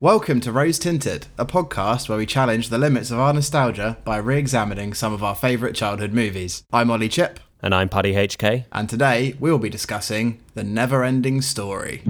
Welcome to Rose Tinted, a podcast where we challenge the limits of our nostalgia by re examining some of our favourite childhood movies. I'm Ollie Chip, And I'm Paddy HK. and today we will be discussing The Never Ending Story.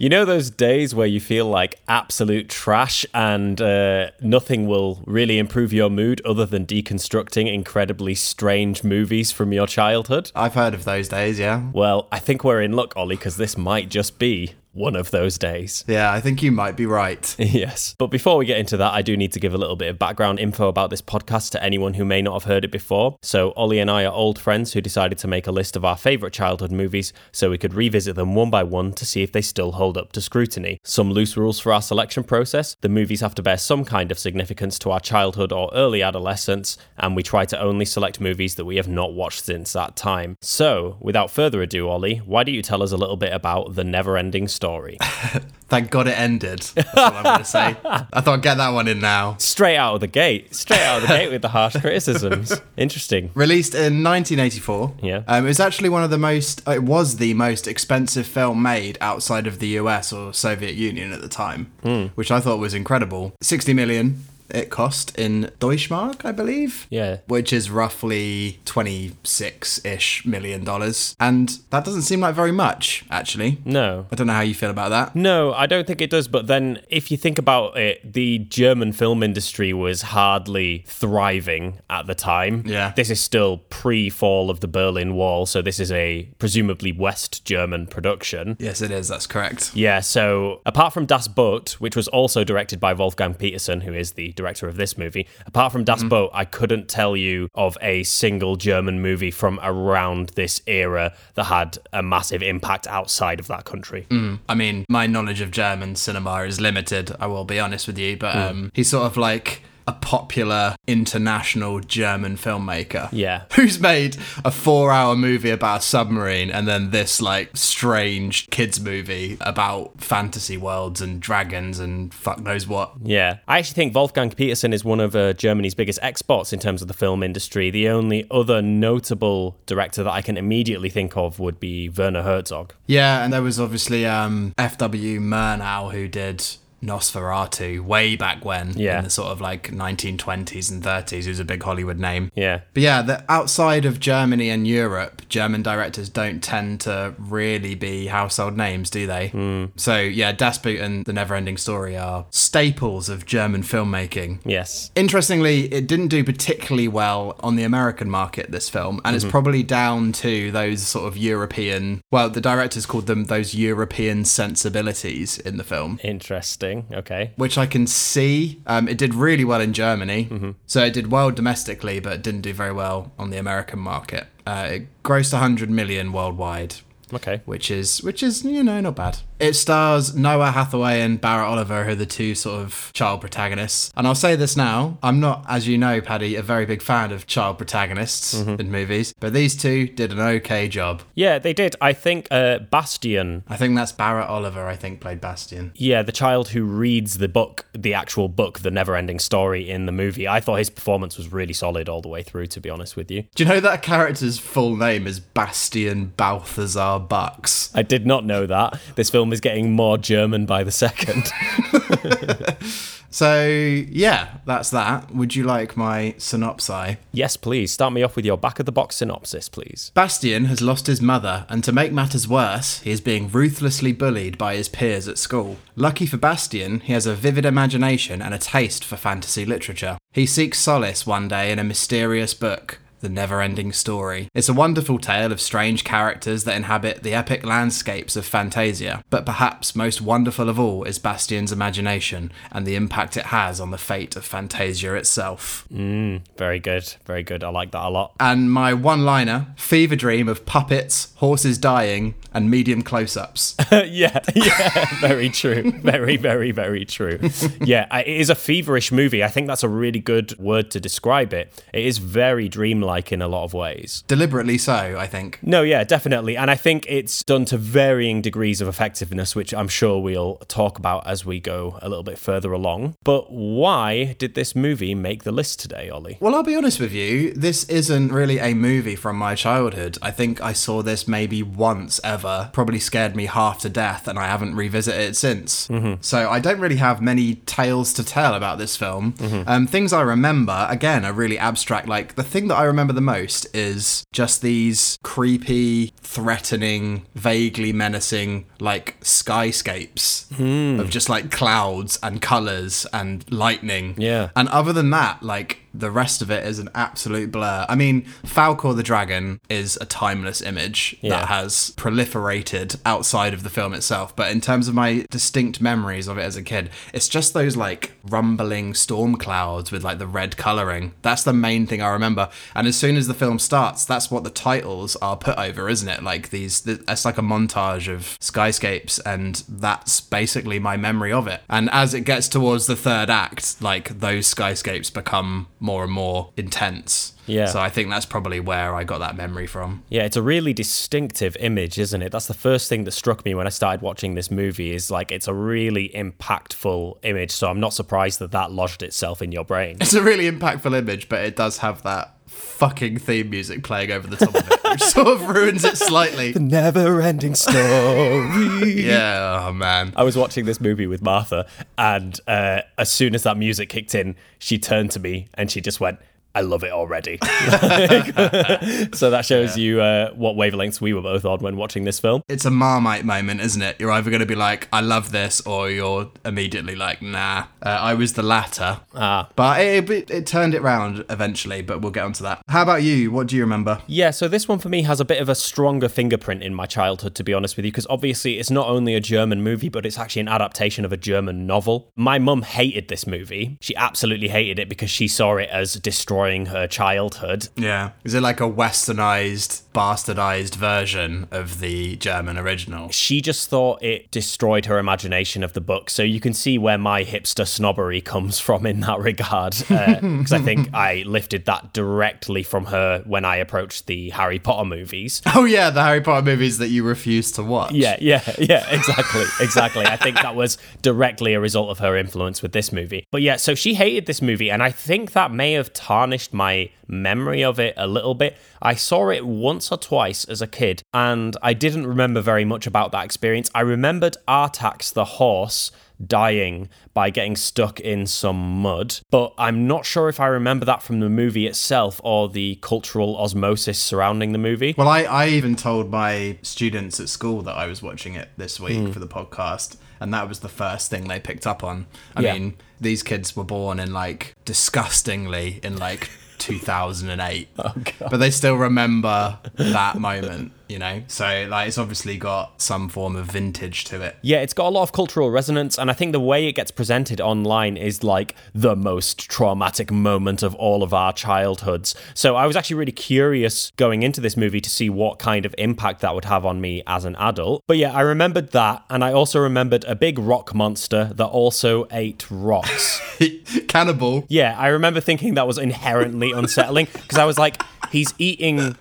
You know those days where you feel like absolute trash and uh, nothing will really improve your mood other than deconstructing incredibly strange movies from your childhood? I've heard of those days, yeah. Well, I think we're in luck, Ollie, because this might just be one of those days. Yeah, I think you might be right. Yes. But before we get into that, I do need to give a little bit of background info about this podcast to anyone who may not have heard it before. So, Ollie and I are old friends who decided to make a list of our favourite childhood movies so we could revisit them one by one to see if they still hold up to scrutiny. Some loose rules for our selection process the movies have to bear some kind of significance to our childhood or early adolescence, and we try to only select movies that we have not watched since that time. So, without further ado, Ollie, why don't you tell us a little bit about the never ending story? Thank God it ended. That's all I'm going to say. I thought I'd get that one in now. Straight out of the gate. Straight out of the gate with the harsh criticisms. Interesting. Released in 1984. Yeah. Um, it was actually one of the most, it was the most expensive film made outside of the US or Soviet Union at the time, Hmm. which I thought was incredible. 60 million it cost in Deutschmark, I believe. Yeah. Which is roughly 26 ish million dollars. And that doesn't seem like very much, actually. No. I don't know how you feel about that. No, I don't think it does. But then, if you think about it, the German film industry was hardly thriving at the time. Yeah. This is still pre fall of the Berlin Wall. So, this is a presumably West German production. Yes, it is. That's correct. Yeah, so apart from Das Boot, which was also directed by Wolfgang Petersen, who is the director of this movie, apart from Das mm-hmm. Boot, I couldn't tell you of a single German movie from around this era that had a massive impact outside of that country. Mm. I mean, my knowledge of German cinema is limited, I will be honest with you, but hmm. um, he's sort of like a popular international German filmmaker. Yeah. Who's made a four hour movie about a submarine and then this like strange kids movie about fantasy worlds and dragons and fuck knows what. Yeah, I actually think Wolfgang Petersen is one of uh, Germany's biggest exports in terms of the film industry. The only other notable director that I can immediately think of would be Werner Herzog. Yeah, and there was obviously um, F.W. Murnau who did Nosferatu way back when Yeah. in the sort of like 1920s and 30s. He was a big Hollywood name. Yeah. But yeah, the, outside of Germany and Europe, German directors don't tend to really be household names, do they? Hmm. So yeah, Das Boot and The Neverending Story are staples of German filmmaking. Yes. Interestingly, it didn't do particularly well on the American market, this film, and it's mm-hmm. probably down to those sort of European, well, the directors called them those European sensibilities in the film Interesting. Okay. which I can see. Um, it did really well in Germany, so it did well domestically, but it didn't do very well on the American market. Uh, it grossed 100 million worldwide, Okay. which is which is you know not bad. It stars Noah Hathaway and Barrett Oliver, who are the two sort of child protagonists. And I'll say this now: I'm not, as you know, Paddy, a very big fan of child protagonists in movies, but these two did an okay job. Yeah, they did. I think uh, Bastian. I think that's Barrett Oliver. I think played Bastian. Yeah, the child who reads the book, the actual book, the never-ending story in the movie. I thought his performance was really solid all the way through. To be honest with you, Do you know that character's full name is Bastian Balthazar Bux? I did not know that. This film is getting more German by the second. So yeah, that's that. Would you like my synopsis? yes, please start me off with your back-of-the-box synopsis, please. Bastian has lost his mother, and to make matters worse, he is being ruthlessly bullied by his peers at school. Lucky for Bastian, he has a vivid imagination and a taste for fantasy literature. He seeks solace one day in a mysterious book, the never ending story. It's a wonderful tale of strange characters that inhabit the epic landscapes of Fantasia, but perhaps most wonderful of all is Bastian's imagination and the impact it has on the fate of Fantasia itself. Mm, very good. Very good. I like that a lot. And my one liner fever dream of puppets, horses dying, and medium close ups. yeah, yeah, very true. Very, very, very true. Yeah, it is a feverish movie. I think that's a really good word to describe it. It is very dreamlike in a lot of ways. Deliberately so, I think. No, yeah, definitely. And I think it's done to varying degrees of effectiveness, which I'm sure we'll talk about as we go a little bit further along. But why did this movie make the list today, Ollie? Well, I'll be honest with you, this isn't really a movie from my childhood. I think I saw this maybe once ever, probably scared me half to death, and I haven't revisited it since. So I don't really have many tales to tell about this film. Um, things I remember, again, are really abstract. Like, the thing that I remember the most is just these creepy, threatening, vaguely menacing, like, skyscapes hmm. of just like clouds and colours and lightning. Yeah. And other than that, like the rest of it is an absolute blur. I mean, Falkor the Dragon is a timeless image Yeah. that has proliferated outside of the film itself. But in terms of my distinct memories of it as a kid, it's just those like rumbling storm clouds with like the red colouring. That's the main thing I remember. And as soon as the film starts, that's what the titles are put over, isn't it? Like these, it's like a montage of skyscapes, and that's basically my memory of it. And as it gets towards the third act, like those skyscapes become more and more intense. Yeah. So I think that's probably where I got that memory from. Yeah, it's a really distinctive image, isn't it? That's the first thing that struck me when I started watching this movie is like it's a really impactful image. So I'm not surprised that that lodged itself in your brain. It's a really impactful image, but it does have that fucking theme music playing over the top of it, which sort of ruins it slightly. The never ending story. Yeah, oh man. I was watching this movie with Martha, and uh, as soon as that music kicked in, she turned to me and she just went, I love it already. so that shows you uh, what wavelengths we were both on when watching this film. It's a Marmite moment, isn't it? You're either going to be like, I love this, or you're immediately like, nah. Uh, I was the latter. Ah. But it, it, it turned it round eventually, but we'll get onto that. How about you? What do you remember? Yeah, so this one for me has a bit of a stronger fingerprint in my childhood, to be honest with you, because obviously it's not only a German movie, but it's actually an adaptation of a German novel. My mum hated this movie. She absolutely hated it because she saw it as destroying her childhood. Yeah. Is it like a westernized, bastardized version of the German original? She just thought it destroyed her imagination of the book. So you can see where my hipster snobbery comes from in that regard. Uh, because I think I lifted that directly from her when I approached the Harry Potter movies. Oh, yeah, the Harry Potter movies that you refused to watch. Yeah, yeah, yeah, exactly, exactly. I think that was directly a result of her influence with this movie. But yeah, so she hated this movie, and I think that may have tarnished my memory of it a little bit. I saw it once or twice as a kid, and I didn't remember very much about that experience. I remembered Artax the horse dying by getting stuck in some mud. But I'm not sure if I remember that from the movie itself or the cultural osmosis surrounding the movie. Well, I, I even told my students at school that I was watching it this week Hmm. for the podcast, and that was the first thing they picked up on. I Yeah. mean, these kids were born in like disgustingly in like 2008, Oh, but they still remember that moment, you know? So, like, it's obviously got some form of vintage to it. Yeah, it's got a lot of cultural resonance, and I think the way it gets presented online is like the most traumatic moment of all of our childhoods. So I was actually really curious going into this movie to see what kind of impact that would have on me as an adult. But yeah, I remembered that, and I also remembered a big rock monster that also ate rocks. Cannibal. Yeah, I remember thinking that was inherently unsettling because I was like, he's eating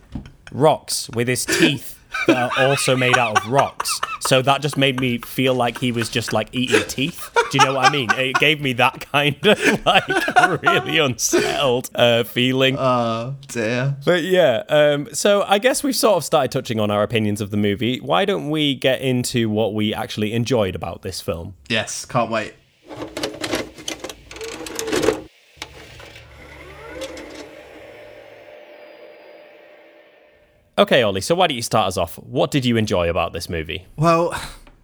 rocks with his teeth that are also made out of rocks. So that just made me feel like he was just like eating teeth. Do you know what I mean? It gave me that kind of like really unsettled uh, feeling. Oh, dear. But yeah, um, so I guess we've sort of started touching on our opinions of the movie. Why don't we get into what we actually enjoyed about this film? Yes, can't wait. Okay, Ollie, so why don't you start us off? What did you enjoy about this movie? Well,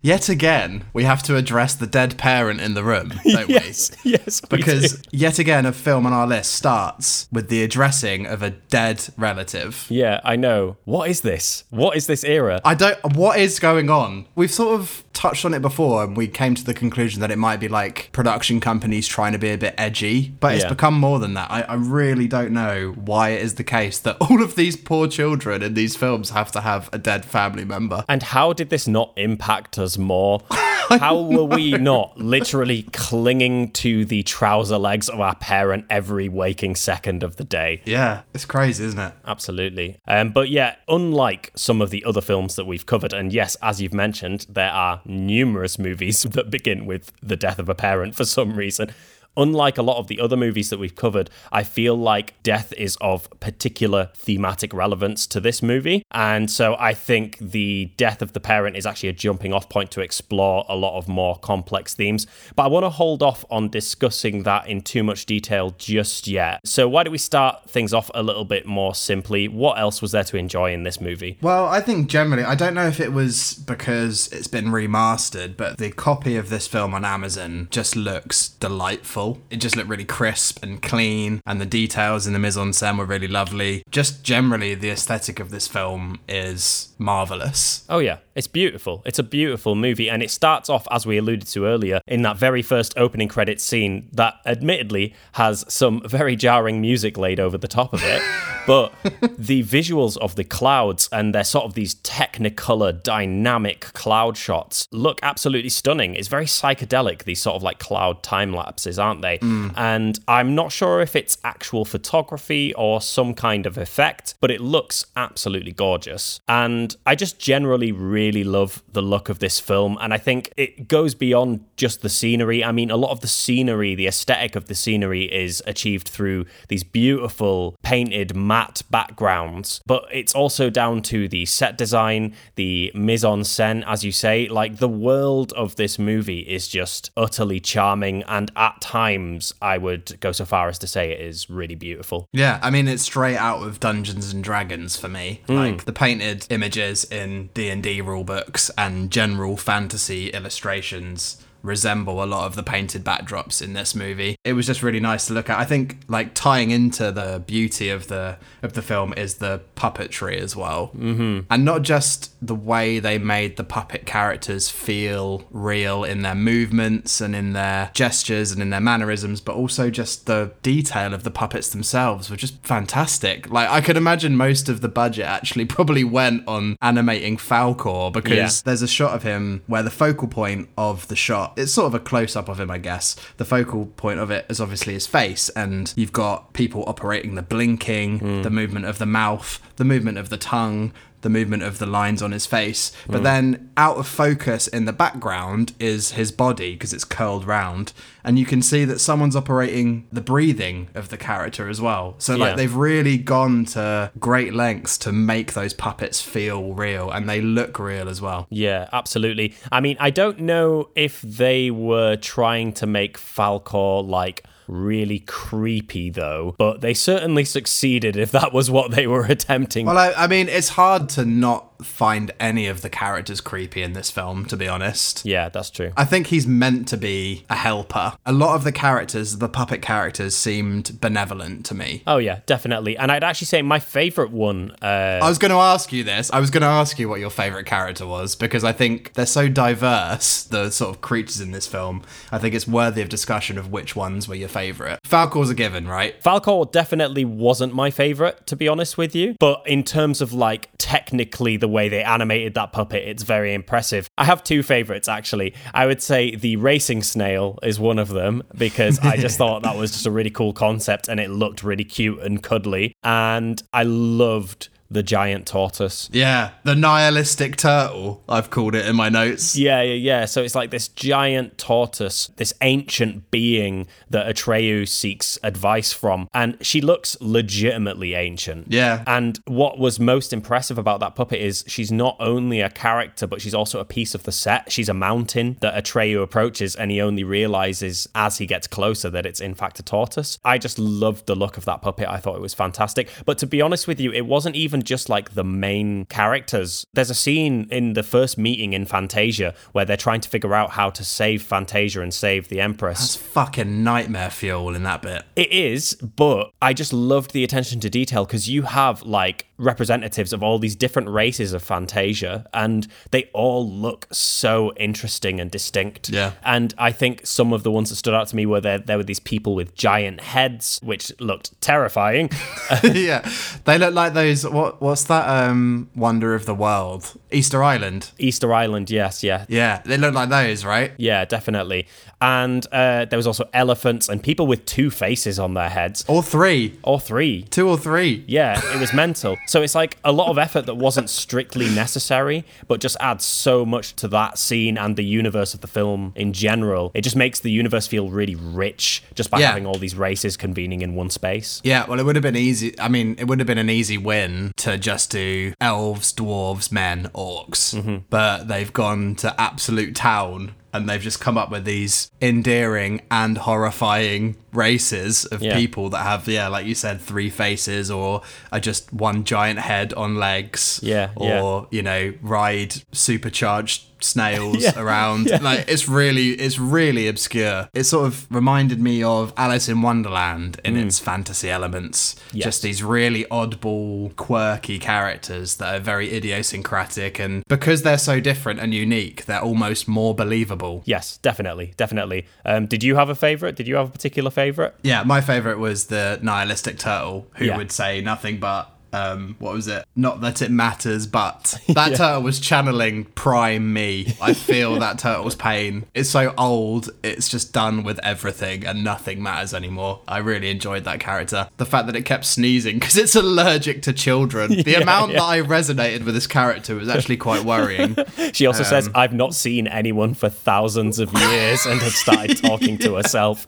yet again, we have to address the dead parent in the room, don't yes, we? yes, we Because do. yet again, a film on our list starts with the addressing of a dead relative. yeah, I know. What is this? What is this era? I don't. What is going on? We've sort of touched on it before, and we came to the conclusion that it might be like production companies trying to be a bit edgy, but it's become more than that. I, I really don't know why it is the case that all of these poor children in these films have to have a dead family member. And how did this not impact us more? How were we not literally clinging to the trouser legs of our parent every waking second of the day? Yeah, it's crazy, isn't it? Absolutely. Um, but yeah, unlike some of the other films that we've covered, and yes, as you've mentioned, there are numerous movies that begin with the death of a parent for some reason. Unlike a lot of the other movies that we've covered, I feel like death is of particular thematic relevance to this movie. And so I think the death of the parent is actually a jumping off point to explore a lot of more complex themes. But I want to hold off on discussing that in too much detail just yet. So why don't we start things off a little bit more simply? What else was there to enjoy in this movie? Well, I think generally, I don't know if it was because it's been remastered, but the copy of this film on Amazon just looks delightful. It just looked really crisp and clean, and the details in the mise en scène were really lovely. Just generally, the aesthetic of this film is marvelous. Oh, yeah. It's beautiful. It's a beautiful movie. And it starts off, as we alluded to earlier, in that very first opening credits scene that admittedly has some very jarring music laid over the top of it. but the visuals of the clouds and they're sort of these technicolor, dynamic cloud shots look absolutely stunning. It's very psychedelic, these sort of like cloud time lapses, aren't they? Hmm. And I'm not sure if it's actual photography or some kind of effect, but it looks absolutely gorgeous. And I just generally really love the look of this film. And I think it goes beyond just the scenery. I mean, a lot of the scenery, the aesthetic of the scenery is achieved through these beautiful painted matte backgrounds, but it's also down to the set design, the mise en scène, as you say. Like the world of this movie is just utterly charming, and at times I would go so far as to say it is really beautiful. Yeah, I mean it's straight out of Dungeons and Dragons for me. Hmm. Like the painted images in D&D rulebooks and general fantasy illustrations resemble a lot of the painted backdrops in this movie. It was just really nice to look at. I think like tying into the beauty of the of the film is the puppetry as well. Mm-hmm. And not just the way they made the puppet characters feel real in their movements and in their gestures and in their mannerisms, but also just the detail of the puppets themselves were just fantastic. Like I could imagine most of the budget actually probably went on animating Falkor because Yeah. there's a shot of him where the focal point of the shot it's sort of a close up of him, I guess. The focal point of it is obviously his face, and you've got people operating the blinking, hmm. the movement of the mouth, the movement of the tongue, the movement of the lines on his face. But mm. then out of focus in the background is his body because it's curled round. And you can see that someone's operating the breathing of the character as well. So, like, Yeah. they've really gone to great lengths to make those puppets feel real and they look real as well. Yeah, absolutely. I mean, I don't know if they were trying to make Falkor like really creepy though, but they certainly succeeded if that was what they were attempting. Well, I, I mean, it's hard to not find any of the characters creepy in this film, to be honest. yeah, that's true. I think he's meant to be a helper. A lot of the characters, the puppet characters, seemed benevolent to me. Oh yeah, definitely. And I'd actually say my favorite one uh I was going to ask you this. I was going to ask you what your favorite character was because I think they're so diverse, the sort of creatures in this film. I think it's worthy of discussion of which ones were your favorite. Falkor's a given, right? Falkor definitely wasn't my favorite, to be honest with you. But in terms of like technically the way they animated that puppet, it's very impressive. I have two favorites actually. I would say the racing snail is one of them because I just thought that was just a really cool concept and it looked really cute and cuddly. And I loved the giant tortoise. Yeah, the nihilistic turtle, I've called it in my notes. Yeah, yeah, yeah. So it's like this giant tortoise, this ancient being that Atreyu seeks advice from. And she looks legitimately ancient. Yeah. And what was most impressive about that puppet is she's not only a character, but she's also a piece of the set. She's a mountain that Atreyu approaches, and he only realizes as he gets closer that it's in fact a tortoise. I just loved the look of that puppet. I thought it was fantastic. But to be honest with you, it wasn't even just like the main characters. There's a scene in the first meeting in Fantasia where they're trying to figure out how to save Fantasia and save the Empress. That's fucking nightmare fuel in that bit. It is, but I just loved the attention to detail because you have like representatives of all these different races of Fantasia and they all look so interesting and distinct. Yeah. And I think some of the ones that stood out to me were there there were these people with giant heads, which looked terrifying. yeah, they look like those. What what's that? Um, Wonder of the World, Easter Island. Easter Island, yes, yeah. Yeah, they look like those, right? Yeah, definitely. And uh, there was also elephants and people with two faces on their heads, Or three, or three. two or three. Yeah, it was mental. So it's like a lot of effort that wasn't strictly necessary, but just adds so much to that scene and the universe of the film in general. It just makes the universe feel really rich just by Yeah. having all these races convening in one space. Yeah, well, it would have been easy. I mean, it would have been an easy win to just do elves, dwarves, men, orcs. Mm-hmm. But they've gone to absolute town and they've just come up with these endearing and horrifying races of Yeah. people that have, yeah, like you said, three faces or are just one giant head on legs. Yeah, Or, you know, ride supercharged snails Yeah, around. yeah. Like it's really it's really obscure. It sort of reminded me of Alice in Wonderland in its fantasy elements. Yes. Just these really oddball, quirky characters that are very idiosyncratic and because they're so different and unique, they're almost more believable. Yes, definitely, definitely. Um, did you have a favorite? Did you have a particular favorite? Yeah, my favorite was the nihilistic turtle who Yeah. would say nothing but um, what was it? Not that it matters, but that turtle was channeling prime me. I feel that turtle's pain. It's so old, it's just done with everything and nothing matters anymore. I really enjoyed that character. The fact that it kept sneezing because it's allergic to children. The Yeah, amount yeah. that I resonated with this character was actually quite worrying. She also says, Um, I've not seen anyone for thousands of years and had started talking to herself.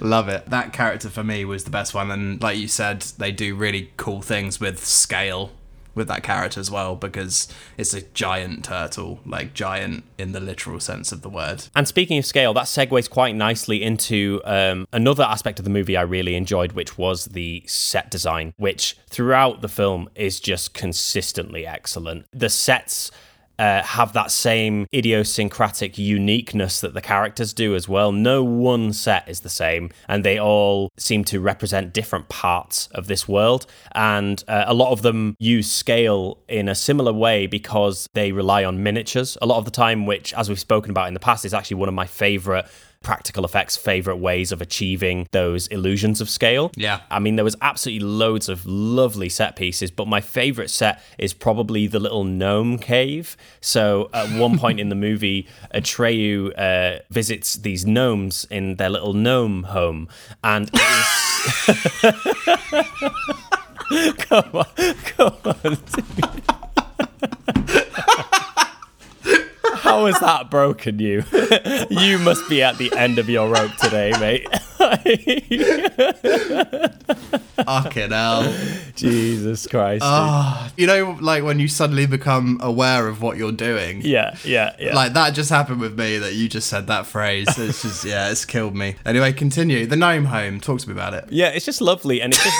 Love it. That character for me was the best one, and like you said, they do really cool things with scale with that character as well because it's a giant turtle, like giant in the literal sense of the word. And speaking of scale, that segues quite nicely into um, another aspect of the movie I really enjoyed, which was the set design, which throughout the film is just consistently excellent. The sets. Uh, have that same idiosyncratic uniqueness that the characters do as well. No one set is the same, and they all seem to represent different parts of this world. And uh, a lot of them use scale in a similar way because they rely on miniatures a lot of the time, which, as we've spoken about in the past, is actually one of my favorite practical effects favorite ways of achieving those illusions of scale. Yeah. I mean, there was absolutely loads of lovely set pieces, but my favorite set is probably the little gnome cave. So at one point in the movie, Atreyu uh, visits these gnomes in their little gnome home, and it is. come on, come on. How has that broken you? you must be at the end of your rope today, mate. Fucking hell. Jesus Christ. Ah, you know, like when you suddenly become aware of what you're doing. yeah, yeah, yeah. Like that just happened with me that you just said that phrase. It's just, yeah, it's killed me. Anyway, continue. The gnome home. Talk to me about it. yeah, it's just lovely, and it's just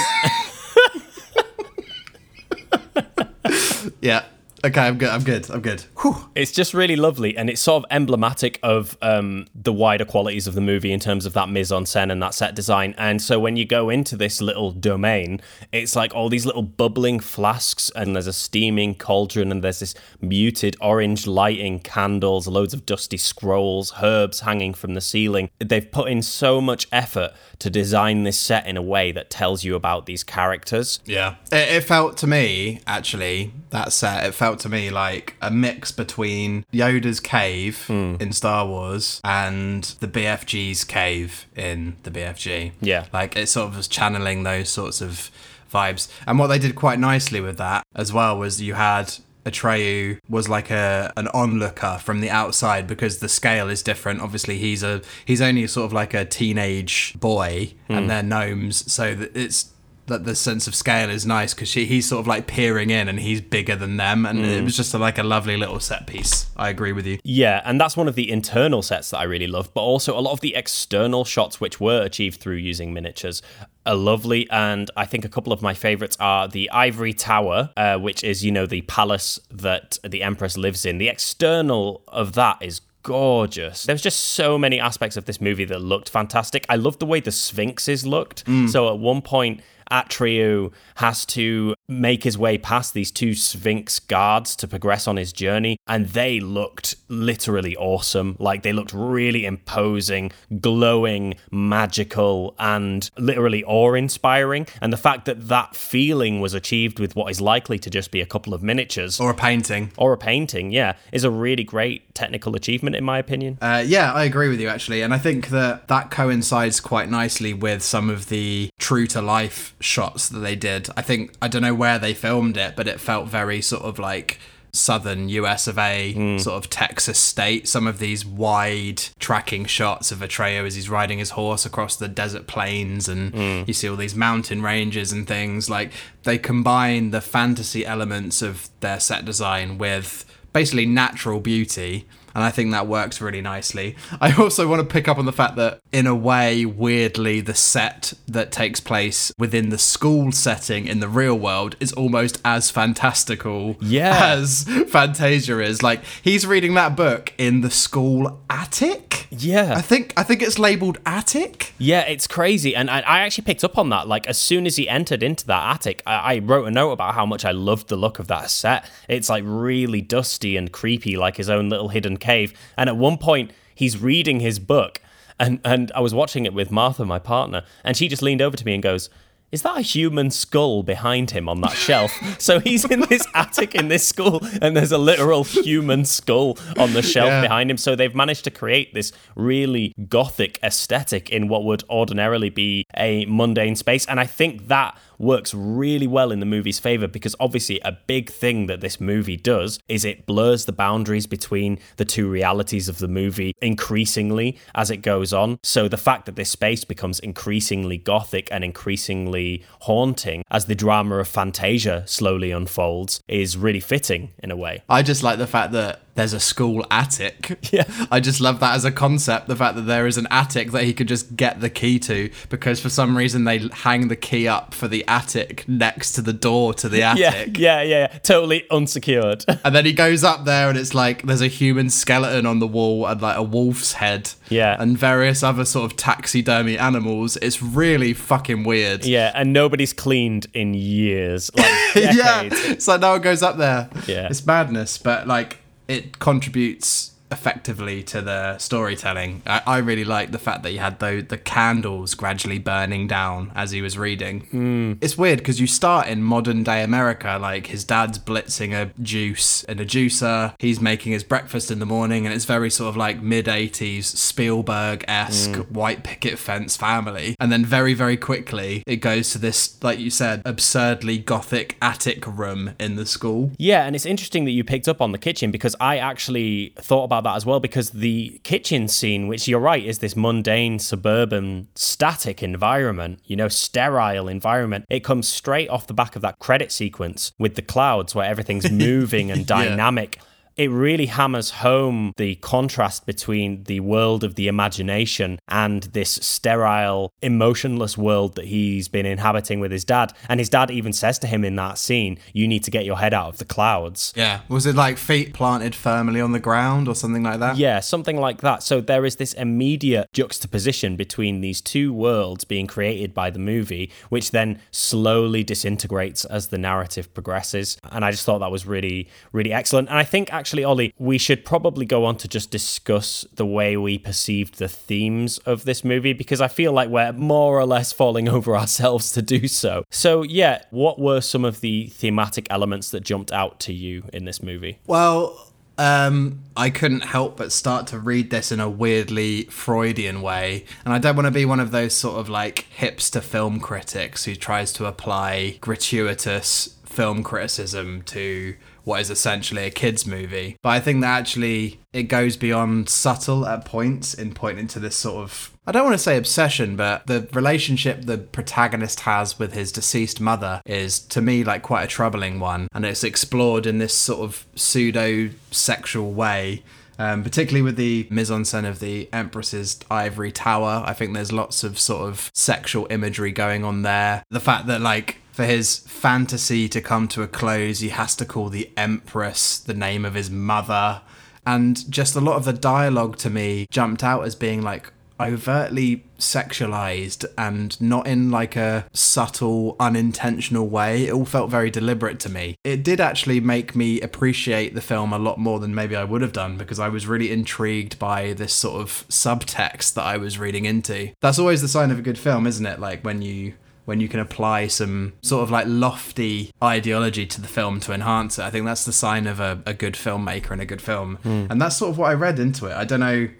Yeah. Okay, I'm good. I'm good. I'm good. Whew. it's just really lovely, and it's sort of emblematic of um, the wider qualities of the movie in terms of that mise en scène and that set design. And so when you go into this little domain, it's like all these little bubbling flasks, and there's a steaming cauldron, and there's this muted orange lighting, candles, loads of dusty scrolls, herbs hanging from the ceiling. They've put in so much effort to design this set in a way that tells you about these characters. Yeah. It, it felt to me, actually, that set, it felt to me like a mix between Yoda's cave Hmm. in Star Wars and the BFG's cave in the BFG. Yeah. Like it sort of was channeling those sorts of vibes. And what they did quite nicely with that as well was you had Atreyu was like a an onlooker from the outside because the scale is different. Obviously, he's a he's only sort of like a teenage boy, and they're gnomes, so that it's that the sense of scale is nice because he's sort of like peering in and he's bigger than them, and it was just a, like a lovely little set piece. I agree with you. Yeah, and that's one of the internal sets that I really love, but also a lot of the external shots which were achieved through using miniatures are lovely. And I think a couple of my favorites are the Ivory Tower, uh, which is, you know, the palace that the Empress lives in. The external of that is gorgeous. There's just so many aspects of this movie that looked fantastic. I love the way the Sphinxes looked. So at one point, Atreyu has to make his way past these two Sphinx guards to progress on his journey, and they looked literally awesome. Like they looked really imposing, glowing, magical, and literally awe inspiring. And the fact that that feeling was achieved with what is likely to just be a couple of miniatures Or a painting. or a painting, yeah, is a really great technical achievement, in my opinion. Uh, yeah, I agree with you actually, and I think that that coincides quite nicely with some of the true to life shots that they did. I think I don't know where they filmed it, but it felt very sort of like southern US of A, hmm. sort of Texas state. Some of these wide tracking shots of Atreyu as he's riding his horse across the desert plains, and hmm. you see all these mountain ranges and things. Like they combine the fantasy elements of their set design with basically natural beauty and I think that works really nicely. I also want to pick up on the fact that, in a way, weirdly, the set that takes place within the school setting in the real world is almost as fantastical Yeah. as Fantasia is. Like he's reading that book in the school attic. Yeah. I think I think it's labeled attic. Yeah, it's crazy. And I, I actually picked up on that. Like, as soon as he entered into that attic, I, I wrote a note about how much I loved the look of that set. It's like really dusty and creepy, like his own little hidden cave. And at one point, he's reading his book. And, and I was watching it with Martha, my partner, and she just leaned over to me and goes, is that a human skull behind him on that shelf? so he's in this attic in this school, and there's a literal human skull on the shelf Yeah. behind him. So they've managed to create this really gothic aesthetic in what would ordinarily be a mundane space. And I think that works really well in the movie's favor because obviously a big thing that this movie does is it blurs the boundaries between the two realities of the movie increasingly as it goes on. So the fact that this space becomes increasingly gothic and increasingly haunting as the drama of Fantasia slowly unfolds is really fitting in a way. I just like the fact that there's a school attic. Yeah. I just love that as a concept, the fact that there is an attic that he could just get the key to because for some reason they hang the key up for the attic next to the door to the attic. Yeah, yeah, yeah, totally unsecured. And then he goes up there and it's like there's a human skeleton on the wall and like a wolf's head. Yeah. And various other sort of taxidermy animals. It's really fucking weird. yeah, and nobody's cleaned in years, like yeah. It's like no one goes up there. Yeah. It's madness, but like it contributes effectively to the storytelling. I, I really like the fact that you had the the candles gradually burning down as he was reading. Hmm. It's weird because you start in modern day America, like his dad's blitzing a juice in a juicer. He's making his breakfast in the morning, and it's very sort of like mid '80s Spielberg esque Hmm. white picket fence family. And then very very quickly it goes to this, like you said, absurdly gothic attic room in the school. Yeah, and it's interesting that you picked up on the kitchen because I actually thought about that as well because the kitchen scene, which you're right, is this mundane suburban static environment, you know, sterile environment. It comes straight off the back of that credit sequence with the clouds where everything's moving and dynamic. It really hammers home the contrast between the world of the imagination and this sterile, emotionless world that he's been inhabiting with his dad. And his dad even says to him in that scene, You need to get your head out of the clouds. Yeah. Was it like feet planted firmly on the ground or something like that? Yeah, something like that. So there is this immediate juxtaposition between these two worlds being created by the movie, which then slowly disintegrates as the narrative progresses. And I just thought that was really, really excellent. And I think actually, Ollie, we should probably go on to just discuss the way we perceived the themes of this movie because I feel like we're more or less falling over ourselves to do so. So, yeah, what were some of the thematic elements that jumped out to you in this movie? Well, um, I couldn't help but start to read this in a weirdly Freudian way. And I don't want to be one of those sort of like hipster film critics who tries to apply gratuitous film criticism to what is essentially a kids movie. But I think that actually it goes beyond subtle at points in pointing to this sort of I don't want to say obsession, but the relationship the protagonist has with his deceased mother is, to me, like quite a troubling one. And it's explored in this sort of pseudo sexual way. Um, particularly with the mise en scène of the Empress's ivory tower. I think there's lots of sort of sexual imagery going on there. The fact that, like, for his fantasy to come to a close, he has to call the Empress the name of his mother. And just a lot of the dialogue to me jumped out as being like overtly sexualized and not in like a subtle, unintentional way. It all felt very deliberate to me. It did actually make me appreciate the film a lot more than maybe I would have done because I was really intrigued by this sort of subtext that I was reading into. That's always the sign of a good film, isn't it? Like when you when you can apply some sort of like lofty ideology to the film to enhance it. I think that's the sign of a, a good filmmaker and a good film. Mm. And that's sort of what I read into it. I don't know.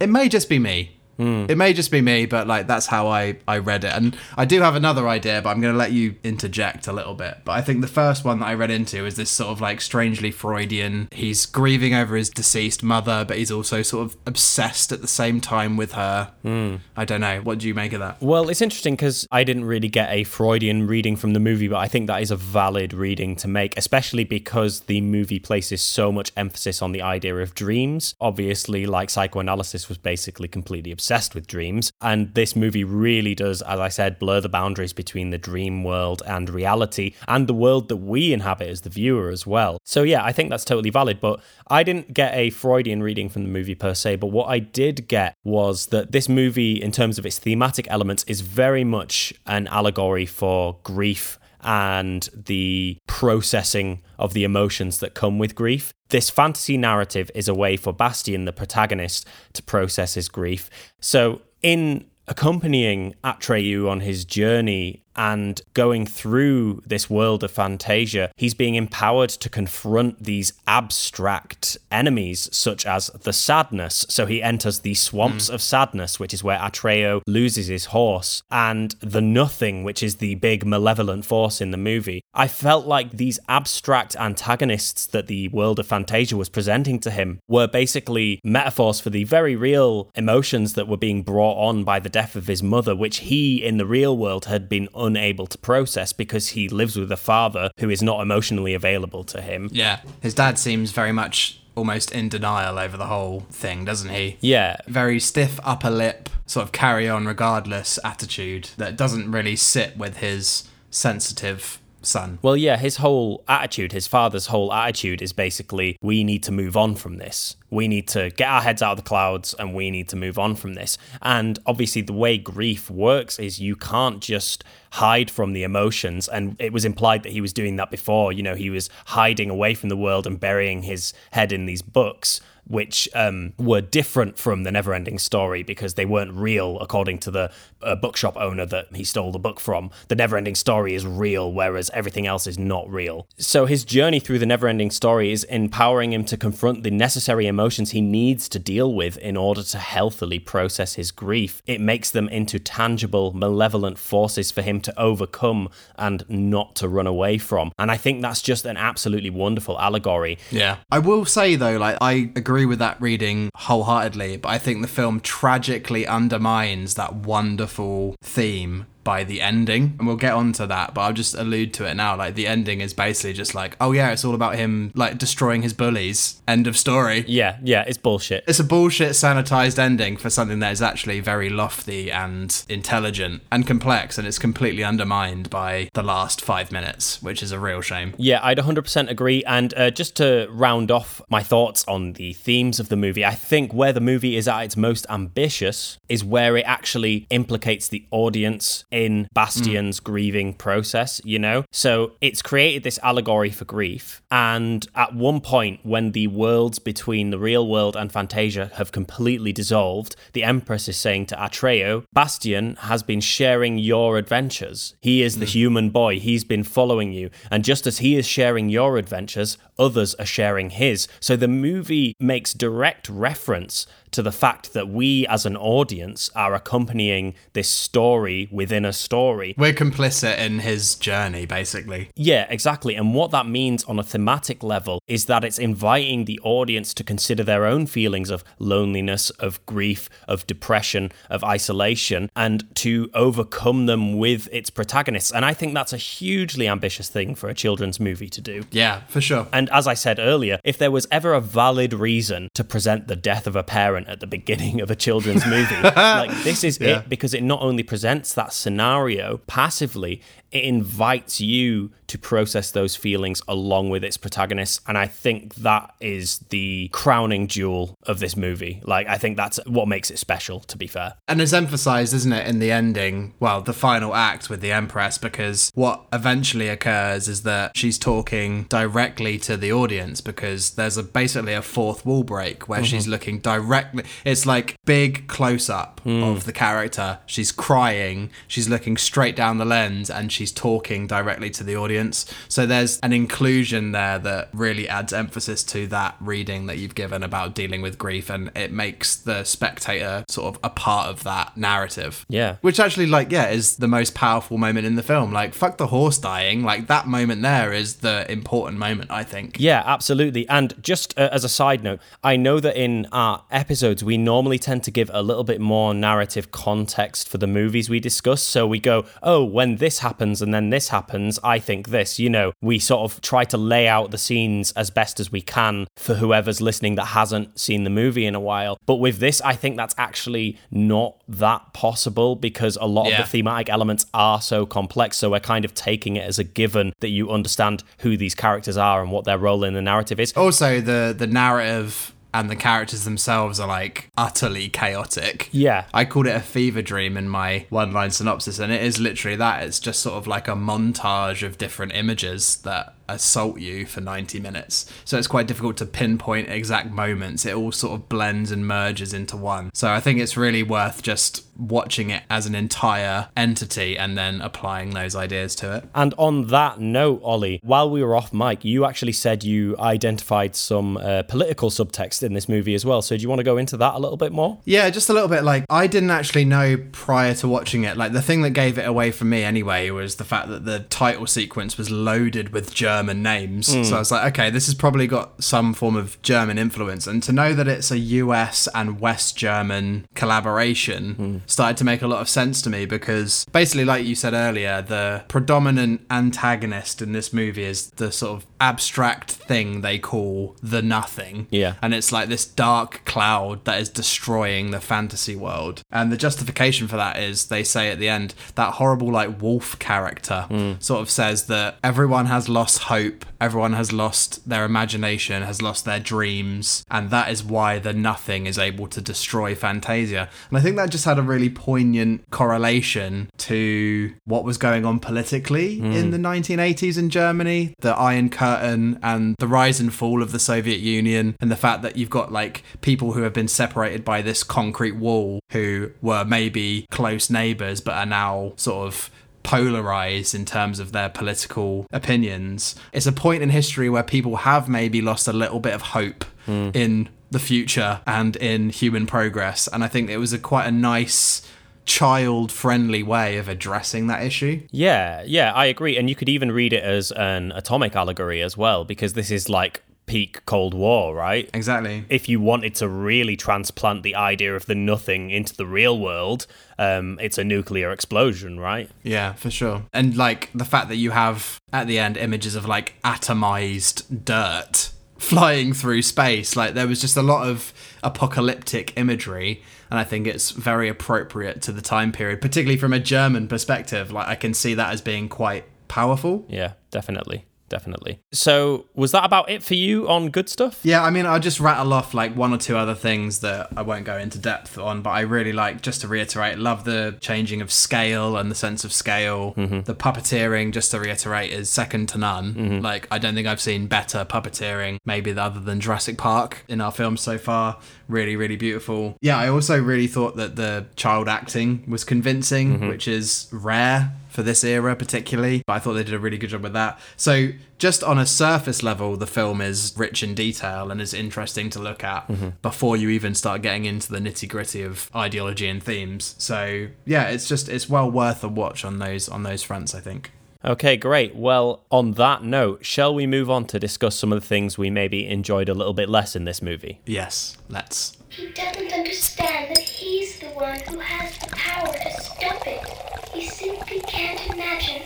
It may just be me. Mm. It may just be me, but like that's how I I read it. And I do have another idea, but I'm going to let you interject a little bit. But I think the first one that I read into is this sort of like strangely Freudian. He's grieving over his deceased mother, but he's also sort of obsessed at the same time with her. Mm. I don't know. What do you make of that? Well, it's interesting because I didn't really get a Freudian reading from the movie, but I think that is a valid reading to make, especially because the movie places so much emphasis on the idea of dreams. Obviously, like psychoanalysis was basically completely obsessed obsessed with dreams. And this movie really does, as I said, blur the boundaries between the dream world and reality and the world that we inhabit as the viewer as well. So, yeah, I think that's totally valid. But I didn't get a Freudian reading from the movie per se. But what I did get was that this movie, in terms of its thematic elements, is very much an allegory for grief and the processing of the emotions that come with grief. This fantasy narrative is a way for Bastian, the protagonist, to process his grief. So, in accompanying Atreyu on his journey and going through this world of Fantasia, he's being empowered to confront these abstract enemies, such as the sadness. So he enters the swamps mm. of sadness, which is where Atreyu loses his horse, and the nothing, which is the big malevolent force in the movie. I felt like these abstract antagonists that the world of Fantasia was presenting to him were basically metaphors for the very real emotions that were being brought on by the death of his mother, which he in the real world had been unable to process because he lives with a father who is not emotionally available to him. Yeah. His dad seems very much almost in denial over the whole thing, doesn't he? Yeah. Very stiff upper lip, sort of carry on regardless attitude that doesn't really sit with his sensitive son. Well, yeah, his whole attitude, his father's whole attitude is basically we need to move on from this. We need to get our heads out of the clouds and we need to move on from this. And obviously, the way grief works is you can't just hide from the emotions. And it was implied that he was doing that before. You know, he was hiding away from the world and burying his head in these books which um, were different from the Neverending Story because they weren't real, according to the uh, bookshop owner that he stole the book from. The Neverending Story is real, whereas everything else is not real. So his journey through the Neverending Story is empowering him to confront the necessary emotions he needs to deal with in order to healthily process his grief. It makes them into tangible, malevolent forces for him to overcome and not to run away from. And I think that's just an absolutely wonderful allegory. Yeah. I will say, though, like, I agree agree with that reading wholeheartedly, but I think the film tragically undermines that wonderful theme by the ending. And we'll get onto that, but I'll just allude to it now. Like the ending is basically just like, oh yeah, it's all about him like destroying his bullies. End of story. Yeah, yeah, it's bullshit. It's a bullshit sanitized ending for something that is actually very lofty and intelligent and complex, and it's completely undermined by the last five minutes, which is a real shame. Yeah, I'd 100% agree. And uh, just to round off my thoughts on the themes of the movie, I think where the movie is at its most ambitious is where it actually implicates the audience in Bastian's mm. grieving process, you know? So it's created this allegory for grief. And at one point, when the worlds between the real world and Fantasia have completely dissolved, the Empress is saying to Atreyu, Bastien has been sharing your adventures. He is the mm. human boy. He's been following you. And just as he is sharing your adventures, others are sharing his. So the movie makes direct reference to the fact that we as an audience are accompanying this story within a story. We're complicit in his journey, basically. Yeah, exactly. And what that means on a thematic level is that it's inviting the audience to consider their own feelings of loneliness, of grief, of depression, of isolation, and to overcome them with its protagonists. And I think that's a hugely ambitious thing for a children's movie to do. Yeah, for sure. And as I said earlier, if there was ever a valid reason to present the death of a parent at the beginning of a children's movie, like this is Yeah. it because it not only presents that scenario passively, it invites you to process those feelings along with its protagonist. And I think that is the crowning jewel of this movie. Like, I think that's what makes it special, to be fair. And it's emphasized, isn't it, in the ending, well, the final act with the Empress, because what eventually occurs is that she's talking directly to the audience because there's a basically a fourth wall break where mm-hmm. she's looking directly. It's like big close up mm. of the character. She's crying, she's looking straight down the lens, and she's talking directly to the audience. So there's an inclusion there that really adds emphasis to that reading that you've given about dealing with grief, and it makes the spectator sort of a part of that narrative. Yeah. Which actually, like, yeah, is the most powerful moment in the film. Like, fuck the horse dying. Like, that moment there is the important moment, I think. Yeah, absolutely. And just uh, as a side note, I know that in our episodes, we normally tend to give a little bit more narrative context for the movies we discuss. So we go, oh, when this happens and then this happens, I think this. You know, we sort of try to lay out the scenes as best as we can for whoever's listening that hasn't seen the movie in a while. But with this, I think that's actually not that possible because a lot Yeah. of the thematic elements are so complex. So we're kind of taking it as a given that you understand who these characters are and what their role in the narrative is. Also, the the narrative and the characters themselves are like utterly chaotic. Yeah. I called it a fever dream in my one line synopsis, and it is literally that. It's just sort of like a montage of different images that assault you for 90 minutes. So it's quite difficult to pinpoint exact moments. It all sort of blends and merges into one. So I think it's really worth just watching it as an entire entity and then applying those ideas to it. And on that note, Ollie, while we were off mic, you actually said you identified some uh, political subtext in this movie as well. So do you want to go into that a little bit more? Yeah, just a little bit. Like, I didn't actually know prior to watching it. Like, the thing that gave it away for me anyway was the fact that the title sequence was loaded with German names. So hmm. I was like, okay, this has probably got some form of German influence. And to know that it's a US and West German collaboration hmm. started to make a lot of sense to me because basically, like you said earlier, the predominant antagonist in this movie is the sort of abstract thing they call the nothing. Yeah. And it's like this dark cloud that is destroying the fantasy world. And the justification for that is they say at the end that horrible like wolf character hmm. sort of says that everyone has lost hope, everyone has lost their imagination, has lost their dreams, and that is why the nothing is able to destroy Fantasia. And I think that just had a really poignant correlation to what was going on politically hmm. in the 1980s in Germany, the Iron Curtain and the rise and fall of the Soviet Union, and the fact that you've got like people who have been separated by this concrete wall who were maybe close neighbors but are now sort of polarized in terms of their political opinions. It's a point in history where people have maybe lost a little bit of hope hmm. in the future and in human progress. And I think it was a quite a nice child friendly way of addressing that issue. Yeah, yeah, I agree. And you could even read it as an atomic allegory as well, because this is like peak Cold War, right? Exactly. if you wanted to really transplant the idea of the nothing into the real world, um, it's a nuclear explosion, right? Yeah, for sure. And like the fact that you have at the end images of like atomized dirt flying through space, like there was just a lot of apocalyptic imagery. And I think it's very appropriate to the time period, particularly from a German perspective. Like I can see that as being quite powerful. Yeah, definitely. Definitely. So, was that about it for you on good stuff? Yeah, I mean, I'll just rattle off like one or two other things that I won't go into depth on, but I really like, just to reiterate, love the changing of scale and the sense of scale. Mm-hmm. The puppeteering, just to reiterate, is second to none. Mm-hmm. Like, I don't think I've seen better puppeteering, maybe other than Jurassic Park in our films so far. Really, really beautiful. Yeah, I also really thought that the child acting was convincing, mm-hmm. which is rare for this era particularly, but I thought they did a really good job with that. So just on a surface level, the film is rich in detail and is interesting to look at Mm-hmm. before you even start getting into the nitty gritty of ideology and themes. So yeah, it's just it's well worth a watch on those on those fronts. I think. Okay, great. Well, on that note, shall we move on to discuss some of the things we maybe enjoyed a little bit less in this movie? Yes, let's. He doesn't understand that he's the one who has the power to stop it. He simply can't imagine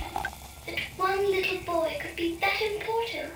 that one little boy could be that important.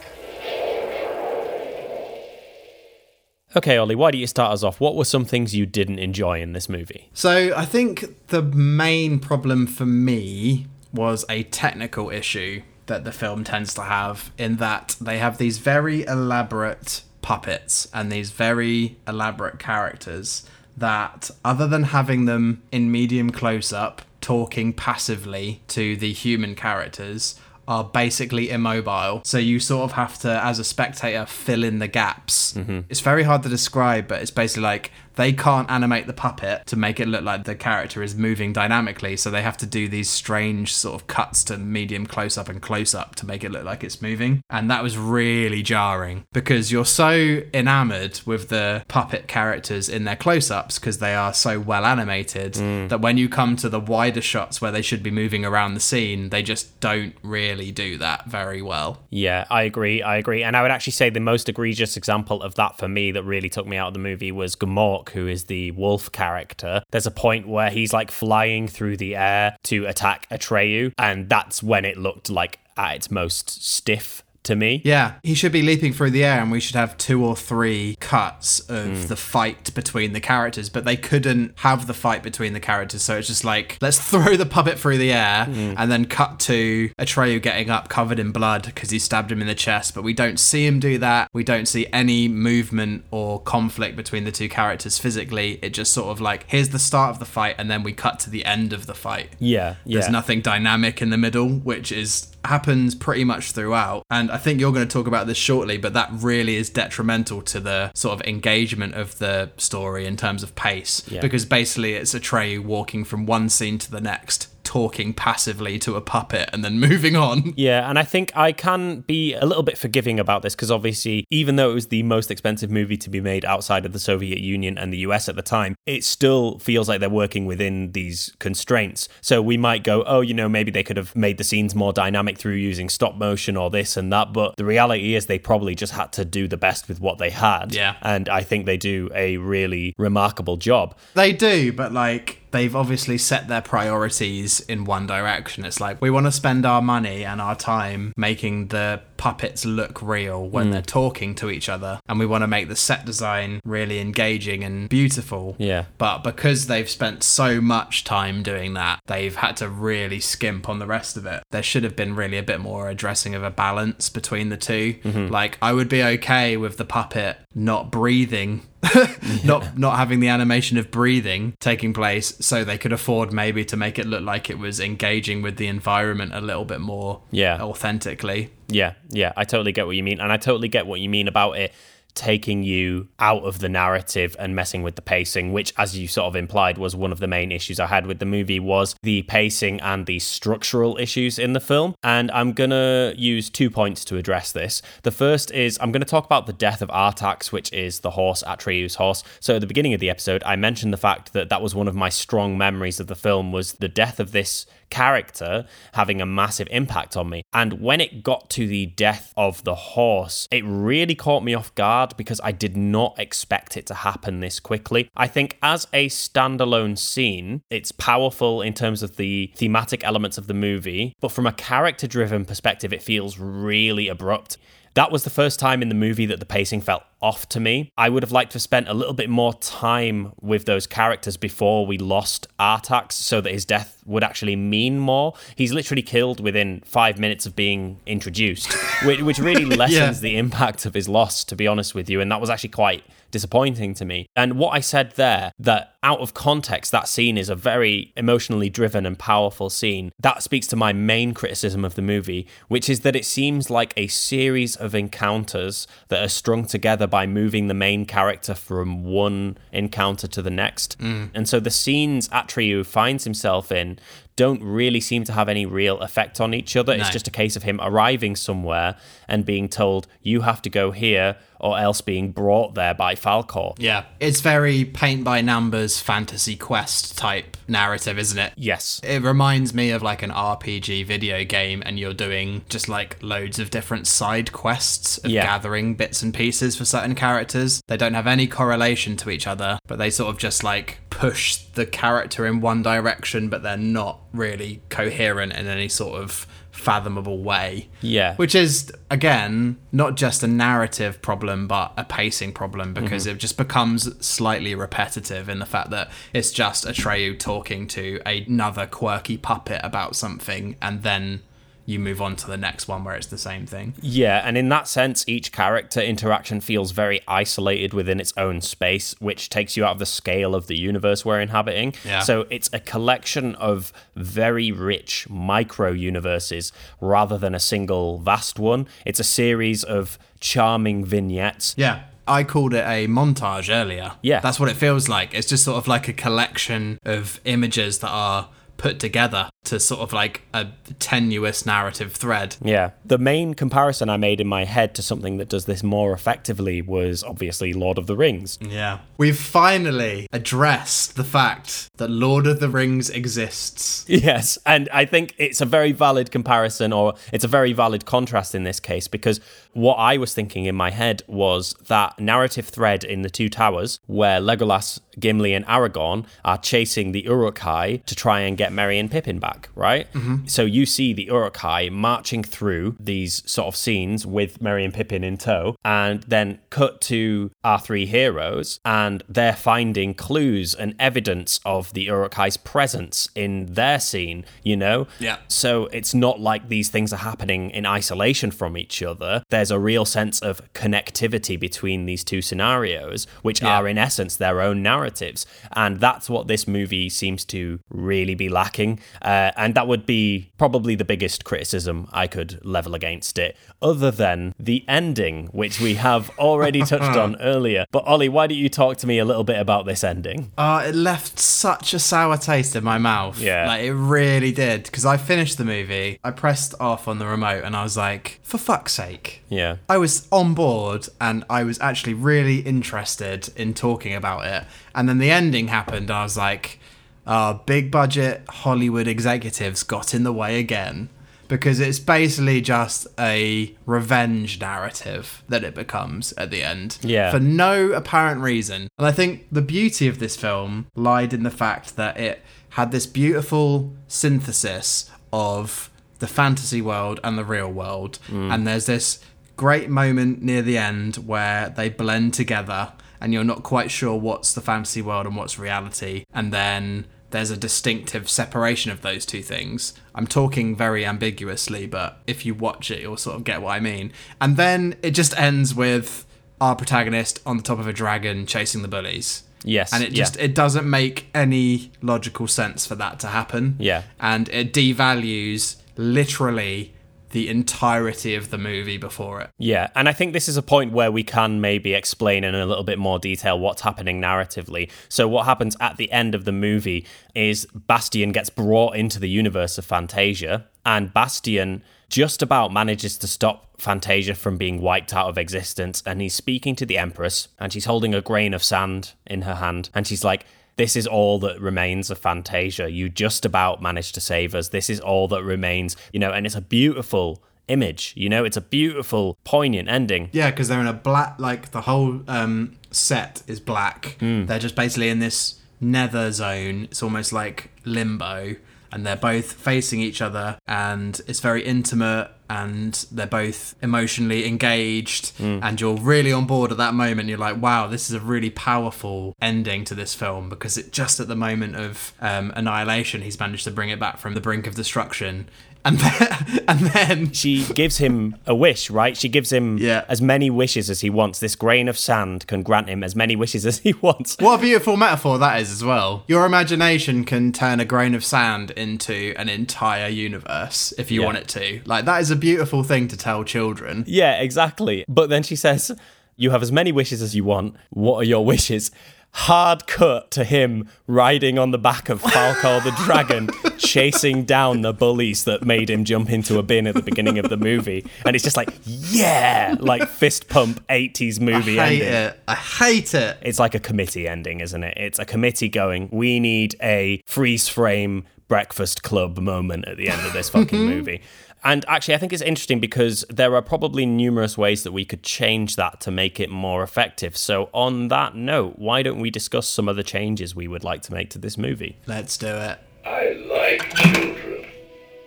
Okay, Ollie, why don't you start us off? What were some things you didn't enjoy in this movie? So I think the main problem for me was a technical issue that the film tends to have in that they have these very elaborate puppets and these very elaborate characters that other than having them in medium close up talking passively to the human characters are basically immobile. So you sort of have to, as a spectator, fill in the gaps. Mm-hmm. It's very hard to describe, but it's basically like they can't animate the puppet to make it look like the character is moving dynamically. So they have to do these strange sort of cuts to medium close up and close up to make it look like it's moving. And that was really jarring because you're so enamored with the puppet characters in their close ups because they are so well animated mm. that when you come to the wider shots where they should be moving around the scene, they just don't really do that very well. Yeah, I agree. I agree. And I would actually say the most egregious example of that for me that really took me out of the movie was Gmork, who is the wolf character. There's a point where he's like flying through the air to attack Atreyu, and that's when it looked like at its most stiff to me. Yeah, he should be leaping through the air, and we should have two or three cuts of hmm. the fight between the characters, but they couldn't have the fight between the characters. So it's just like, let's throw the puppet through the air hmm. and then cut to Atreyu getting up covered in blood because he stabbed him in the chest, but we don't see him do that. We don't see any movement or conflict between the two characters physically. It just sort of like, here's the start of the fight, and then we cut to the end of the fight. Yeah, yeah. There's nothing dynamic in the middle, which is happens pretty much throughout. And I think you're going to talk about this shortly, but that really is detrimental to the sort of engagement of the story in terms of pace. Yeah. Because basically it's a Atreyu walking from one scene to the next, talking passively to a puppet and then moving on. Yeah, and I think I can be a little bit forgiving about this because obviously, even though it was the most expensive movie to be made outside of the Soviet Union and the US at the time, it still feels like they're working within these constraints. So we might go, oh, you know, maybe they could have made the scenes more dynamic through using stop motion or this and that. But the reality is, they probably just had to do the best with what they had. Yeah. And I think they do a really remarkable job. They do, but like they've obviously set their priorities in one direction. It's like we want to spend our money and our time making the puppets look real when mm. they're talking to each other, and we want to make the set design really engaging and beautiful. Yeah. But because they've spent so much time doing that, they've had to really skimp on the rest of it. There should have been really a bit more addressing of a balance between the 2 mm-hmm. Like I would be okay with the puppet not breathing not not having the animation of breathing taking place so they could afford maybe to make it look like it was engaging with the environment a little bit more Yeah. authentically Yeah, yeah, I totally get what you mean. And I totally get what you mean about it taking you out of the narrative and messing with the pacing which as you sort of implied was one of the main issues i had with the movie was the pacing and the structural issues in the film. And i'm gonna use two points to address this. The first is i'm gonna talk about the death of artax which is the horse atreyu's horse. So at the beginning of the episode i mentioned the fact that that was one of my strong memories of the film was the death of this character having a massive impact on me. And when it got to the death of the horse, it really caught me off guard because I did not expect it to happen this quickly. I think as a standalone scene, it's powerful in terms of the thematic elements of the movie, but from a character driven perspective, it feels really abrupt. That was the first time in the movie that the pacing felt off to me. I would have liked to have spent a little bit more time with those characters before we lost Artax so that his death would actually mean more. He's literally killed within five minutes of being introduced, which, which really lessens the impact of his loss, to be honest with you. And that was actually quite disappointing to me. And what I said there, that out of context, that scene is a very emotionally driven and powerful scene. That speaks to my main criticism of the movie, which is that it seems like a series of encounters that are strung together by moving the main character from one encounter to the next. Mm. And so the scenes Atreyu finds himself in don't really seem to have any real effect on each other. It's just a case of him arriving somewhere and being told, you have to go here or else being brought there by Falkor. Yeah. It's very paint by numbers fantasy quest type narrative, isn't it? Yes. It reminds me of like an RPG video game, and you're doing just like loads of different side quests of Yeah. gathering bits and pieces for certain characters. They don't have any correlation to each other, but they sort of just like push the character in one direction, but they're not really coherent in any sort of fathomable way. Yeah. Which is, again, not just a narrative problem, but a pacing problem mhm. because it just becomes slightly repetitive in the fact that it's just Atreyu talking to another quirky puppet about something and then you move on to the next one where it's the same thing. Yeah, and in that sense, each character interaction feels very isolated within its own space, which takes you out of the scale of the universe we're inhabiting. Yeah. So it's a collection of very rich micro universes rather than a single vast one. It's a series of charming vignettes. Yeah. I called it a montage earlier. Yeah. That's what it feels like. It's just sort of like a collection of images that are put together to sort of like a tenuous narrative thread. Yeah. The main comparison I made in my head to something that does this more effectively was obviously Lord of the Rings. Yeah. We've finally addressed the fact that Lord of the Rings exists. Yes, and I think it's a very valid comparison or it's a very valid contrast in this case because what I was thinking in my head was that narrative thread in The Two Towers where Legolas, Gimli, and Aragorn are chasing the Uruk-hai to try and get Merry and Pippin back, right? Mm-hmm. So you see the Uruk-hai marching through these sort of scenes with Merry and Pippin in tow, and then cut to our three heroes, and they're finding clues and evidence of the Uruk-hai's presence in their scene, you know? Yeah. So it's not like these things are happening in isolation from each other. There's a real sense of connectivity between these two scenarios, which Yeah. are in essence their own narratives. And that's what this movie seems to really be lacking. Uh, and that would be probably the biggest criticism I could level against it, other than the ending, which we have already touched on earlier. But Ollie, why don't you talk to me a little bit about this ending? Uh, it left such a sour taste in my mouth. Yeah. Like, it really did. Because I finished the movie, I pressed off on the remote, and I was like, for fuck's sake. Yeah. I was on board and I was actually really interested in talking about it. And then the ending happened, and I was like, uh, big budget Hollywood executives got in the way again. Because it's basically just a revenge narrative that it becomes at the end. Yeah. For no apparent reason. And I think the beauty of this film lied in the fact that it had this beautiful synthesis of the fantasy world and the real world. And there's this great moment near the end where they blend together and you're not quite sure what's the fantasy world and what's reality. And then there's a distinctive separation of those two things. I'm talking very ambiguously, but if you watch it, you'll sort of get what I mean. And then it just ends with our protagonist on the top of a dragon chasing the bullies. Yes. And it yeah. just it doesn't make any logical sense for that to happen. Yeah. And it devalues literally the entirety of the movie before it. Yeah, and I think this is a point where we can maybe explain in a little bit more detail what's happening narratively. So, what happens at the end of the movie is Bastian gets brought into the universe of Fantasia, and Bastian just about manages to stop Fantasia from being wiped out of existence. And he's speaking to the Empress, and she's holding a grain of sand in her hand, and she's like, this is all that remains of Fantasia. You just about managed to save us. This is all that remains, you know, and it's a beautiful image, you know, it's a beautiful, poignant ending. Yeah, because they're in a black, like the whole um, set is black. They're just basically in this nether zone. It's almost like limbo. And they're both facing each other, and it's very intimate, and they're both emotionally engaged, and you're really on board at that moment. You're like, wow, this is a really powerful ending to this film because it just at the moment of um, annihilation, he's managed to bring it back from the brink of destruction. And then, and then She gives him a wish, right? She gives him Yeah. as many wishes as he wants. This grain of sand can grant him as many wishes as he wants. What a beautiful metaphor that is as well. Your imagination can turn a grain of sand into an entire universe if you Yeah. want it to. Like that is a beautiful thing to tell children. Yeah, exactly. But then she says, You have as many wishes as you want. What are your wishes? Hard cut to him riding on the back of Falkor the dragon, chasing down the bullies that made him jump into a bin at the beginning of the movie. And it's just like, yeah, like fist pump 80s movie I hate ending. it. I hate it. It's like a committee ending, isn't it? It's a committee going, we need a freeze frame breakfast club moment at the end of this fucking mm-hmm. movie. And actually, I think it's interesting because there are probably numerous ways that we could change that to make it more effective. So, on that note, why don't we discuss some of the changes we would like to make to this movie? Let's do it. I like children.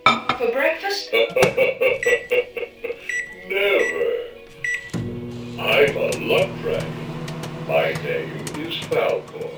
For breakfast? Never. I'm a luck dragon. My name is Falkor.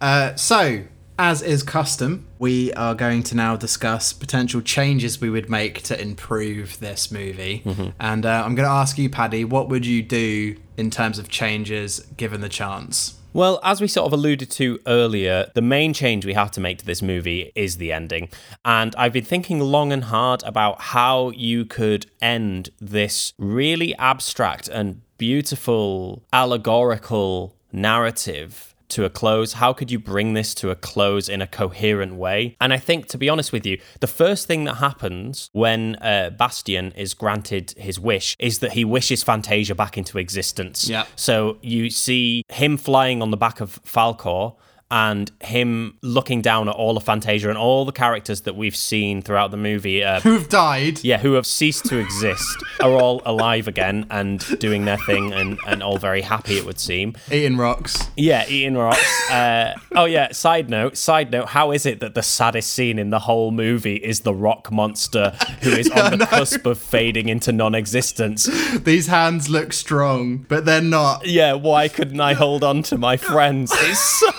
Uh, so, as is custom, we are going to now discuss potential changes we would make to improve this movie. And uh, I'm going to ask you, Paddy, what would you do in terms of changes given the chance? Well, as we sort of alluded to earlier, the main change we have to make to this movie is the ending. And I've been thinking long and hard about how you could end this really abstract and beautiful allegorical narrative to a close? How could you bring this to a close in a coherent way? And I think, to be honest with you, the first thing that happens when uh, Bastian is granted his wish is that he wishes Fantasia back into existence. Yeah. So you see him flying on the back of Falkor and him looking down at all of Fantasia and all the characters that we've seen throughout the movie. Uh, Who've died? yeah, who have ceased to exist, are all alive again and doing their thing and, and all very happy, it would seem. Eating rocks. Yeah, eating rocks. Uh, oh yeah. Side note. Side note. How is it that the saddest scene in the whole movie is the rock monster who is on the cusp of fading into non-existence? These hands look strong, but they're not. Yeah. Why couldn't I hold on to my friends? It's so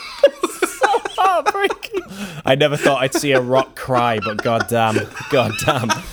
heartbreaking. I never thought I'd see a rock cry, but goddamn, goddamn. Um,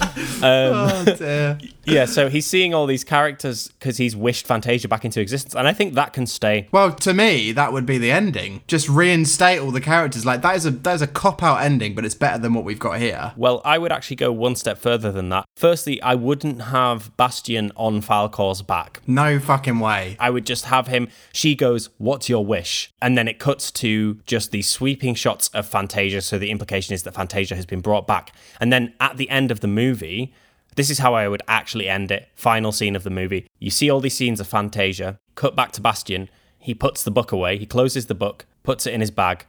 oh dear. Yeah. So he's seeing all these characters because he's wished Fantasia back into existence, and I think that can stay. Well, to me, that would be the ending. Just reinstate all the characters. Like that is a that is a cop out ending, but it's better than what we've got here. Well, I would actually go one step further than that. Firstly, I wouldn't have Bastian on Falkor's back. No fucking way. I would just have him. She goes, What's your wish? And then it cuts to just these sweeping shots of Fantasia. So the implication is that Fantasia has been brought back. And then at the end of the movie, this is how I would actually end it. Final scene of the movie. You see all these scenes of Fantasia, cut back to Bastian. He puts the book away, he closes the book, puts it in his bag,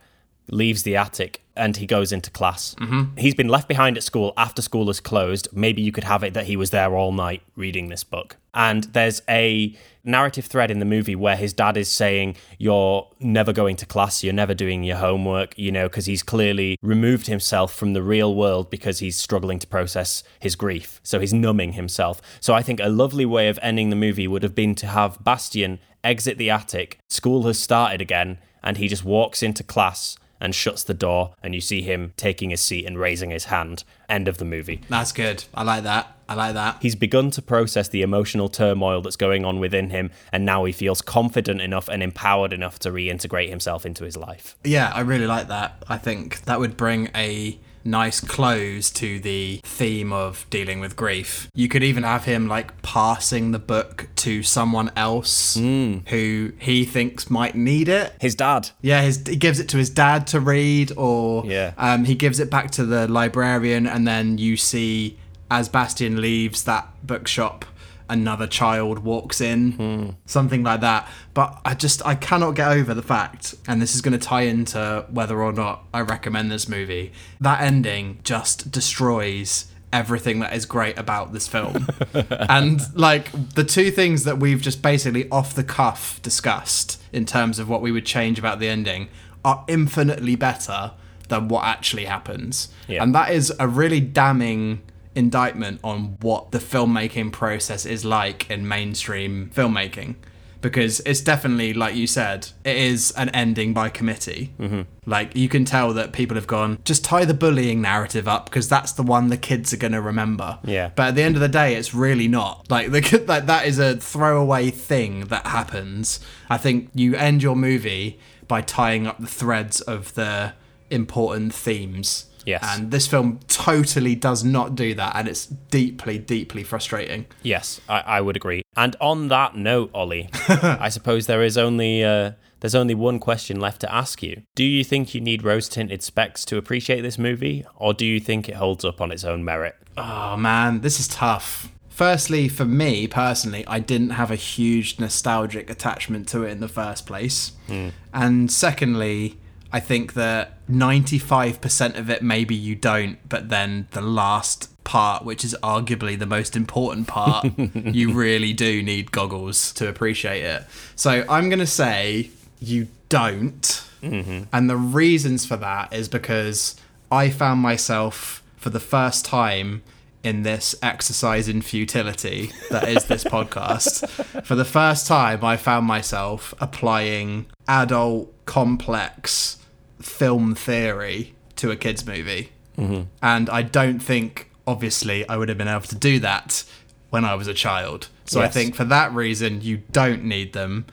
leaves the attic, and he goes into class. Mm-hmm. He's been left behind at school after school is closed. Maybe you could have it that he was there all night reading this book. And there's a narrative thread in the movie where his dad is saying, You're never going to class, you're never doing your homework, you know, because he's clearly removed himself from the real world because he's struggling to process his grief. So he's numbing himself. So I think a lovely way of ending the movie would have been to have Bastian exit the attic, school has started again, and he just walks into class and shuts the door, and you see him taking his seat and raising his hand. End of the movie. That's good. I like that. I like that. He's begun to process the emotional turmoil that's going on within him, and now he feels confident enough and empowered enough to reintegrate himself into his life. Yeah, I really like that. I think that would bring a nice close to the theme of dealing with grief. You could even have him like passing the book to someone else who he thinks might need it. His dad. Yeah, his, he gives it to his dad to read, or Yeah. um, he gives it back to the librarian, and then you see as Bastian leaves that bookshop, another child walks in, hmm. something like that. But I just I cannot get over the fact, and this is going to tie into whether or not I recommend this movie. That ending just destroys everything that is great about this film. and like the two things that we've just basically off the cuff discussed in terms of what we would change about the ending are infinitely better than what actually happens. Yeah. And that is a really damning indictment on what the filmmaking process is like in mainstream filmmaking. Because it's definitely, like you said, it is an ending by committee. Mm-hmm. Like, you can tell that people have gone, just tie the bullying narrative up because that's the one the kids are going to remember. Yeah. But at the end of the day, it's really not. Like, the, like that is a throwaway thing that happens. I think you end your movie by tying up the threads of the important themes. Yes. And this film totally does not do that, and it's deeply, deeply frustrating. Yes, I, I would agree. And on that note, Ollie, I suppose there is only uh, there's only one question left to ask you. Do you think you need rose tinted specs to appreciate this movie, or do you think it holds up on its own merit? Oh man, this is tough. Firstly, for me personally, I didn't have a huge nostalgic attachment to it in the first place. And secondly, I think that 95% of it, maybe you don't, but then the last part, which is arguably the most important part, you really do need goggles to appreciate it. So I'm going to say you don't. Mm-hmm. And the reasons for that is because I found myself for the first time in this exercise in futility that is this podcast. For the first time, I found myself applying adult complex film theory to a kids' movie. Mm-hmm. And I don't think, obviously, I would have been able to do that when I was a child. So I think for that reason, you don't need them.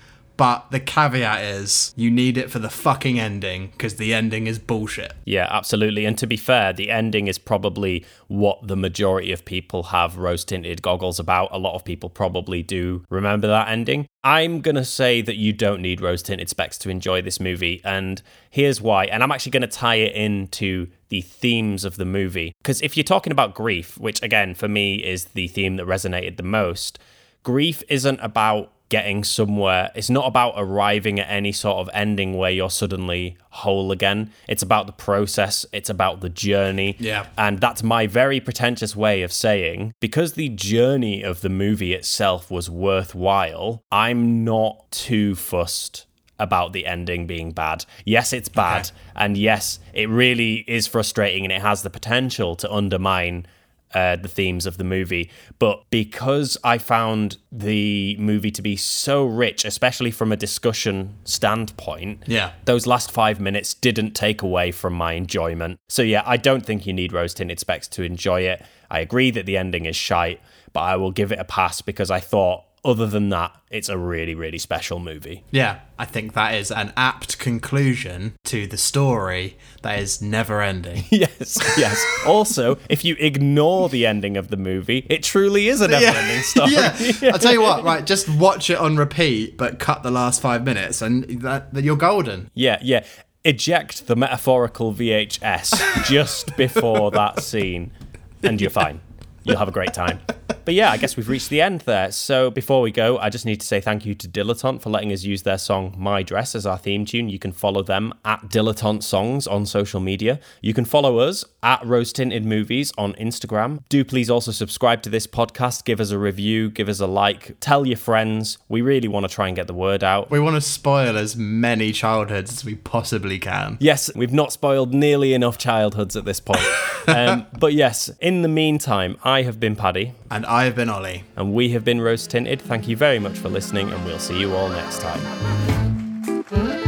But the caveat is you need it for the fucking ending because the ending is bullshit. Yeah, absolutely. And to be fair, the ending is probably what the majority of people have rose tinted goggles about. A lot of people probably do remember that ending. I'm going to say that you don't need rose tinted specs to enjoy this movie. And here's why. And I'm actually going to tie it into the themes of the movie. Because if you're talking about grief, which again, for me, is the theme that resonated the most, grief isn't about getting somewhere. It's not about arriving at any sort of ending where you're suddenly whole again. It's about the process, it's about the journey. Yeah. And that's my very pretentious way of saying because the journey of the movie itself was worthwhile, I'm not too fussed about the ending being bad. Yes, it's bad. And yes, it really is frustrating and it has the potential to undermine uh, the themes of the movie. But because I found the movie to be so rich, especially from a discussion standpoint, Yeah. those last five minutes didn't take away from my enjoyment. So yeah, I don't think you need rose tinted specs to enjoy it. I agree that the ending is shite, but I will give it a pass because I thought, other than that, it's a really, really special movie. Yeah, I think that is an apt conclusion to the story that is never ending. Yes, yes. Also, if you ignore the ending of the movie, it truly is a never-ending story. yeah, I'll tell you what, right, just watch it on repeat, but cut the last five minutes, and that, that you're golden. Yeah, yeah. Eject the metaphorical VHS just before that scene, and you're fine. You'll have a great time. But yeah, I guess we've reached the end there. So before we go, I just need to say thank you to Dilettante for letting us use their song My Dress as our theme tune. You can follow them at Dilettante Songs on social media. You can follow us at Rose Tinted Movies on Instagram. Do please also subscribe to this podcast, give us a review, give us a like, tell your friends. We really want to try and get the word out. We want to spoil as many childhoods as we possibly can. Yes, we've not spoiled nearly enough childhoods at this point. um, but yes, in the meantime, I have been Paddy. And I have been Ollie. And we have been Rose Tinted. Thank you very much for listening, and we'll see you all next time.